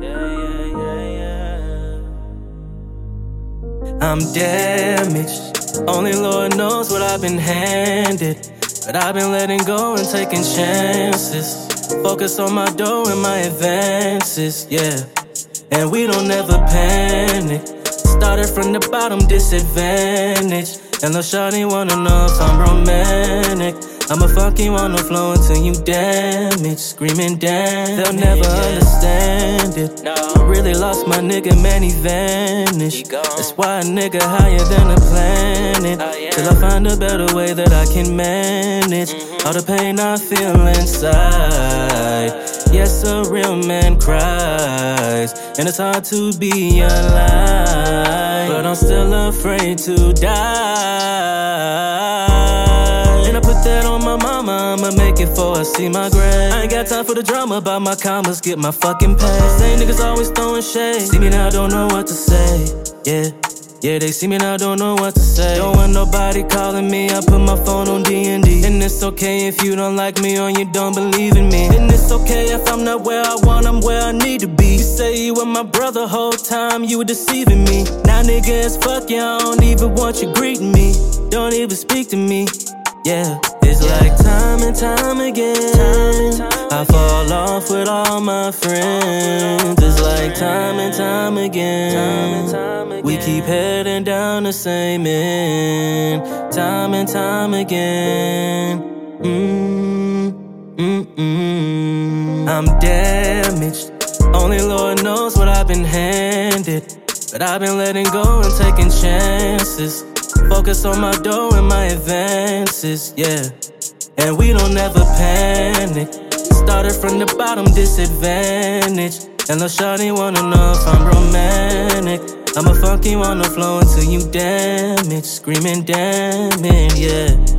Yeah. I'm damaged. Only Lord knows what I've been handed. But I've been letting go and taking chances. Focus on my dough and my advances, yeah. And we don't ever panic. Started from the bottom, disadvantage. And the shawty wanna know if I'm romantic. I'ma fuck you on the floor until you damage. Screaming damn, they'll never understand it. No. I really lost my nigga, man, he vanished. He gone. That's why a nigga higher than the planet. Oh, yeah. Till I find a better way that I can manage mm-hmm. all the pain I feel inside. Yes, a real man cries, and it's hard to be alive. I'm still afraid to die. And I put that on my mama, I'ma make it I see my grave. I ain't got time for the drama about my commas, get my fucking pay. Same niggas always throwing shade. See me now, don't know what to say. Yeah. Yeah, they see me now, don't know what to say. Don't want nobody calling me. I put my phone on D and D. And it's okay if you don't like me or you don't believe in me. And it's okay if I'm not where I want, I'm where I need to be. You say you were my brother whole time, you were deceiving me. Now nigga, it's fuck you, I don't even want you greeting me. Don't even speak to me. Yeah, it's like time and time again. I fall off with all my friends. Time and time again. We keep heading down the same end. Time and time again. Mm, mm, mm. I'm damaged. Only Lord knows what I've been handed. But I've been letting go and taking chances. Focus on my dough and my advances, yeah. And we don't ever panic. Started from the bottom, disadvantage. And the shawty wanna know if I'm romantic. I'ma fuck you on the floor until you damage. Screaming, damn it, yeah.